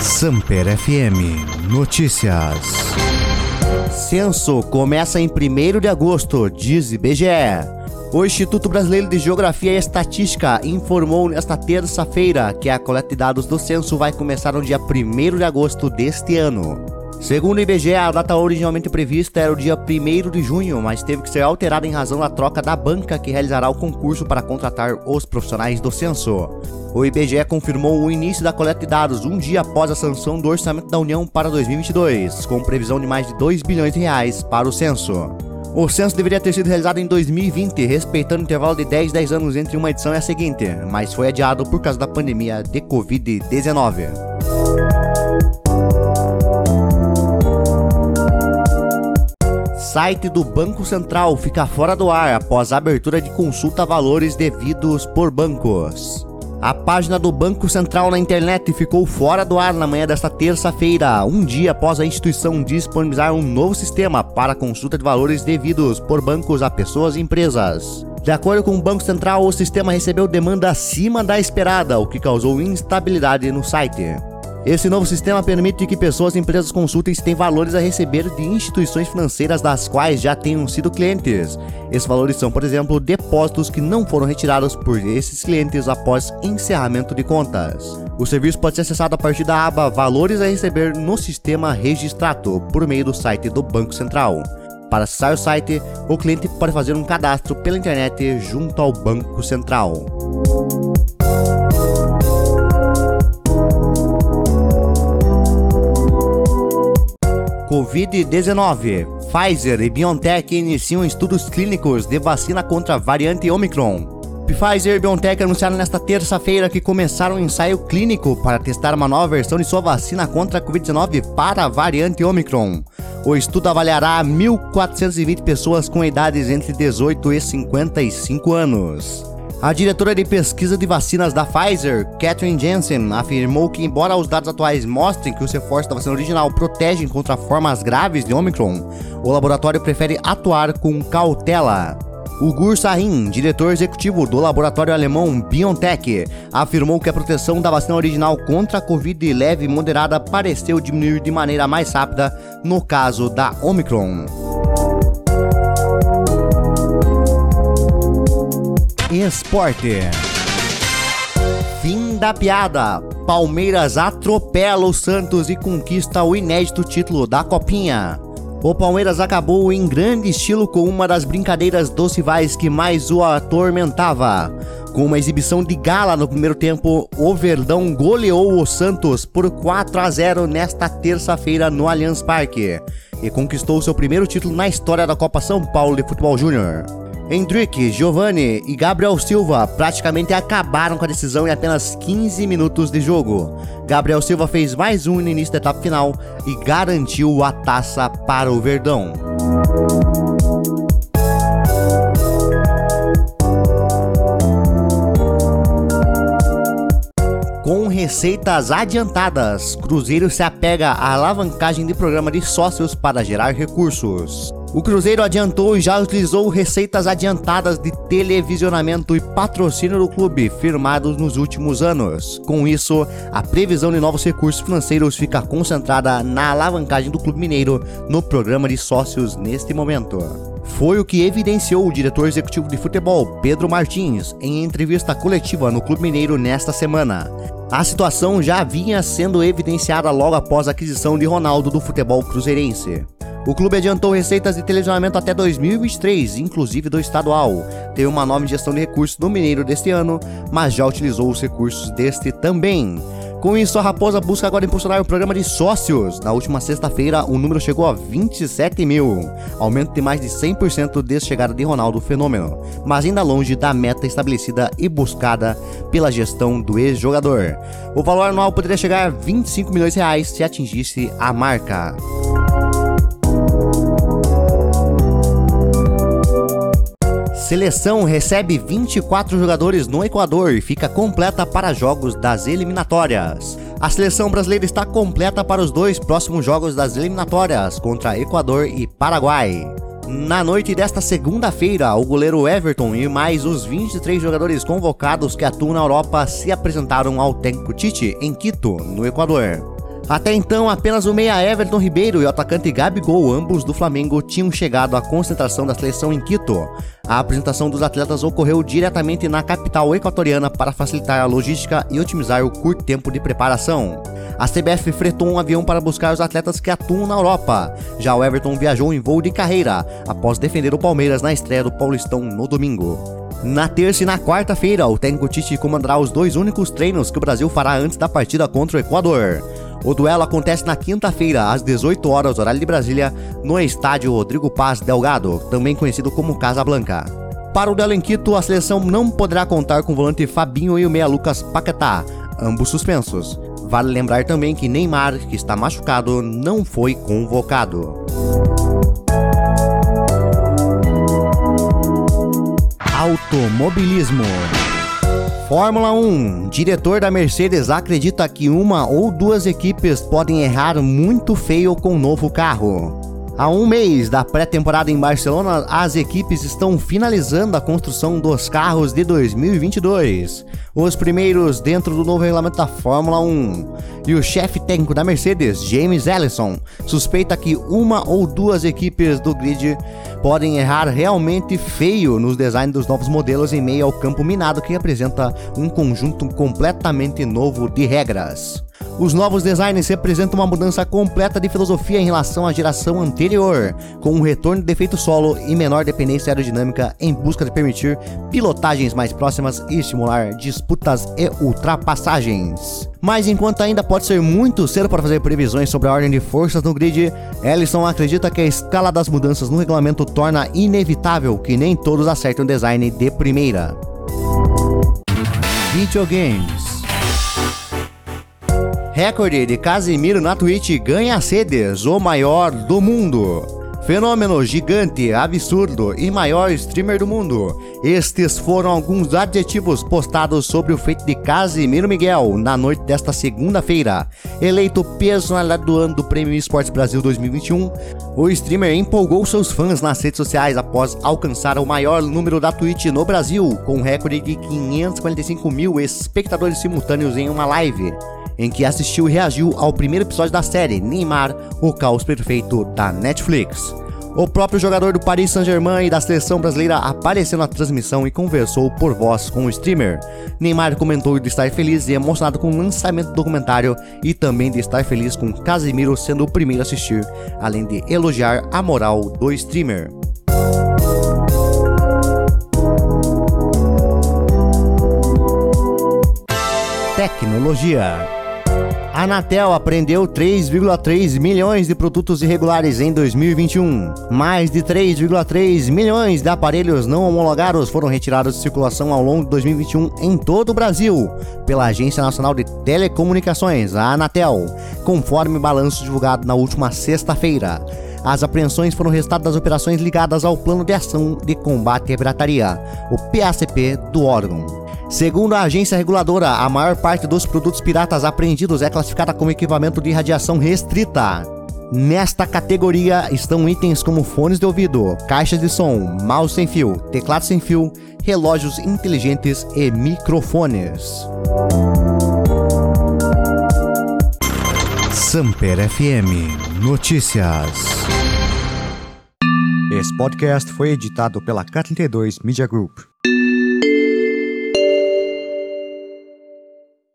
Samper FM Notícias. Censo começa em 1 de agosto, diz IBGE. O Instituto Brasileiro de Geografia e Estatística informou nesta terça-feira que a coleta de dados do censo vai começar no dia 1 de agosto deste ano. Segundo o IBGE, a data originalmente prevista era o dia 1 de junho, mas teve que ser alterada em razão da troca da banca que realizará o concurso para contratar os profissionais do censo. O IBGE confirmou o início da coleta de dados um dia após a sanção do orçamento da União para 2022, com previsão de mais de 2 bilhões de reais para o censo. O censo deveria ter sido realizado em 2020, respeitando o intervalo de 10 10 anos entre uma edição e a seguinte, mas foi adiado por causa da pandemia de Covid-19. Site do Banco Central fica fora do ar após a abertura de consulta a valores devidos por bancos. A página do Banco Central na internet ficou fora do ar na manhã desta terça-feira, um dia após a instituição disponibilizar um novo sistema para consulta de valores devidos por bancos a pessoas e empresas. De acordo com o Banco Central, o sistema recebeu demanda acima da esperada, o que causou instabilidade no site. Esse novo sistema permite que pessoas e empresas consultem se têm valores a receber de instituições financeiras das quais já tenham sido clientes. Esses valores são, por exemplo, depósitos que não foram retirados por esses clientes após encerramento de contas. O serviço pode ser acessado a partir da aba Valores a receber no sistema Registrato por meio do site do Banco Central. Para acessar o site, o cliente pode fazer um cadastro pela internet junto ao Banco Central. Covid-19. Pfizer e BioNTech iniciam estudos clínicos de vacina contra a variante Omicron. Pfizer e BioNTech anunciaram nesta terça-feira que começaram um ensaio clínico para testar uma nova versão de sua vacina contra a Covid-19 para a variante Omicron. O estudo avaliará 1.420 pessoas com idades entre 18 e 55 anos. A diretora de pesquisa de vacinas da Pfizer, Catherine Jensen, afirmou que, embora os dados atuais mostrem que os reforços da vacina original protegem contra formas graves de Omicron, o laboratório prefere atuar com cautela. O Gur Sahin, diretor executivo do laboratório alemão BioNTech, afirmou que a proteção da vacina original contra a Covid leve e moderada pareceu diminuir de maneira mais rápida no caso da Omicron. Esporte. Fim da piada. Palmeiras atropela o Santos e conquista o inédito título da Copinha. O Palmeiras acabou em grande estilo com uma das brincadeiras dos rivais que mais o atormentava. Com uma exibição de gala no primeiro tempo, o Verdão goleou o Santos por 4 a 0 nesta terça-feira no Allianz Parque e conquistou seu primeiro título na história da Copa São Paulo de Futebol Júnior. Hendrick, Giovanni e Gabriel Silva praticamente acabaram com a decisão em apenas 15 minutos de jogo. Gabriel Silva fez mais um no início da etapa final e garantiu a taça para o Verdão. Com receitas adiantadas, Cruzeiro se apega à alavancagem de programa de sócios para gerar recursos. O Cruzeiro adiantou e já utilizou receitas adiantadas de televisionamento e patrocínio do clube firmados nos últimos anos. Com isso, a previsão de novos recursos financeiros fica concentrada na alavancagem do Clube Mineiro no programa de sócios neste momento. Foi o que evidenciou o diretor executivo de futebol, Pedro Martins, em entrevista coletiva no Clube Mineiro nesta semana. A situação já vinha sendo evidenciada logo após a aquisição de Ronaldo do futebol cruzeirense. O clube adiantou receitas de televisionamento até 2023, inclusive do estadual. Tem uma nova injeção de recursos no Mineiro deste ano, mas já utilizou os recursos deste também. Com isso, a Raposa busca agora impulsionar o programa de sócios. Na última sexta-feira, o número chegou a 27 mil, aumento de mais de 100% desde a chegada de Ronaldo Fenômeno, mas ainda longe da meta estabelecida e buscada pela gestão do ex-jogador. O valor anual poderia chegar a 25 milhões de reais se atingisse a marca. Seleção recebe 24 jogadores no Equador e fica completa para jogos das eliminatórias. A seleção brasileira está completa para os dois próximos jogos das eliminatórias contra Equador e Paraguai. Na noite desta segunda-feira, o goleiro Everton e mais os 23 jogadores convocados que atuam na Europa se apresentaram ao técnico Tite em Quito, no Equador. Até então, apenas o meia Everton Ribeiro e o atacante Gabigol, ambos do Flamengo, tinham chegado à concentração da seleção em Quito. A apresentação dos atletas ocorreu diretamente na capital equatoriana para facilitar a logística e otimizar o curto tempo de preparação. A CBF fretou um avião para buscar os atletas que atuam na Europa. Já o Everton viajou em voo de carreira, após defender o Palmeiras na estreia do Paulistão no domingo. Na terça e na quarta-feira, o técnico Tite comandará os dois únicos treinos que o Brasil fará antes da partida contra o Equador. O duelo acontece na quinta-feira, às 18 horas, horário de Brasília, no estádio Rodrigo Paz Delgado, também conhecido como Casa Blanca. Para o duelo em Quito, a seleção não poderá contar com o volante Fabinho e o meia Lucas Paquetá, ambos suspensos. Vale lembrar também que Neymar, que está machucado, não foi convocado. Automobilismo Fórmula 1. Diretor da Mercedes acredita que uma ou duas equipes podem errar muito feio com o novo carro. Há um mês da pré-temporada em Barcelona, as equipes estão finalizando a construção dos carros de 2022. Os primeiros dentro do novo regulamento da Fórmula 1. E o chefe técnico da Mercedes, James Ellison, suspeita que uma ou duas equipes do grid podem errar realmente feio nos designs dos novos modelos em meio ao campo minado que apresenta um conjunto completamente novo de regras. Os novos designs representam uma mudança completa de filosofia em relação à geração anterior, com um retorno de defeito solo e menor dependência aerodinâmica em busca de permitir pilotagens mais próximas e estimular disputas e ultrapassagens. Mas enquanto ainda pode ser muito cedo para fazer previsões sobre a ordem de forças no grid, Ellison acredita que a escala das mudanças no regulamento torna inevitável que nem todos acertem o design de primeira. Videogames Recorde de Casimiro na Twitch ganha sedes, o maior do mundo. Fenômeno gigante, absurdo e maior streamer do mundo. Estes foram alguns adjetivos postados sobre o feito de Casimiro Miguel na noite desta segunda-feira. Eleito personalidade do ano do Prêmio Esportes Brasil 2021, o streamer empolgou seus fãs nas redes sociais após alcançar o maior número da Twitch no Brasil, com um recorde de 545 mil espectadores simultâneos em uma live em que assistiu e reagiu ao primeiro episódio da série Neymar, o caos perfeito da Netflix. O próprio jogador do Paris Saint-Germain e da seleção brasileira apareceu na transmissão e conversou por voz com o streamer. Neymar comentou de estar feliz e emocionado com o lançamento do documentário e também de estar feliz com Casimiro sendo o primeiro a assistir, além de elogiar a moral do streamer. Tecnologia a Anatel apreendeu 3,3 milhões de produtos irregulares em 2021. Mais de 3,3 milhões de aparelhos não homologados foram retirados de circulação ao longo de 2021 em todo o Brasil, pela Agência Nacional de Telecomunicações, a Anatel, conforme balanço divulgado na última sexta-feira. As apreensões foram resultado das operações ligadas ao Plano de Ação de Combate à Pirataria, o PACP do órgão. Segundo a agência reguladora, a maior parte dos produtos piratas apreendidos é classificada como equipamento de radiação restrita. Nesta categoria estão itens como fones de ouvido, caixas de som, mouse sem fio, teclado sem fio, relógios inteligentes e microfones. Samper FM Notícias. Esse podcast foi editado pela K32 Media Group.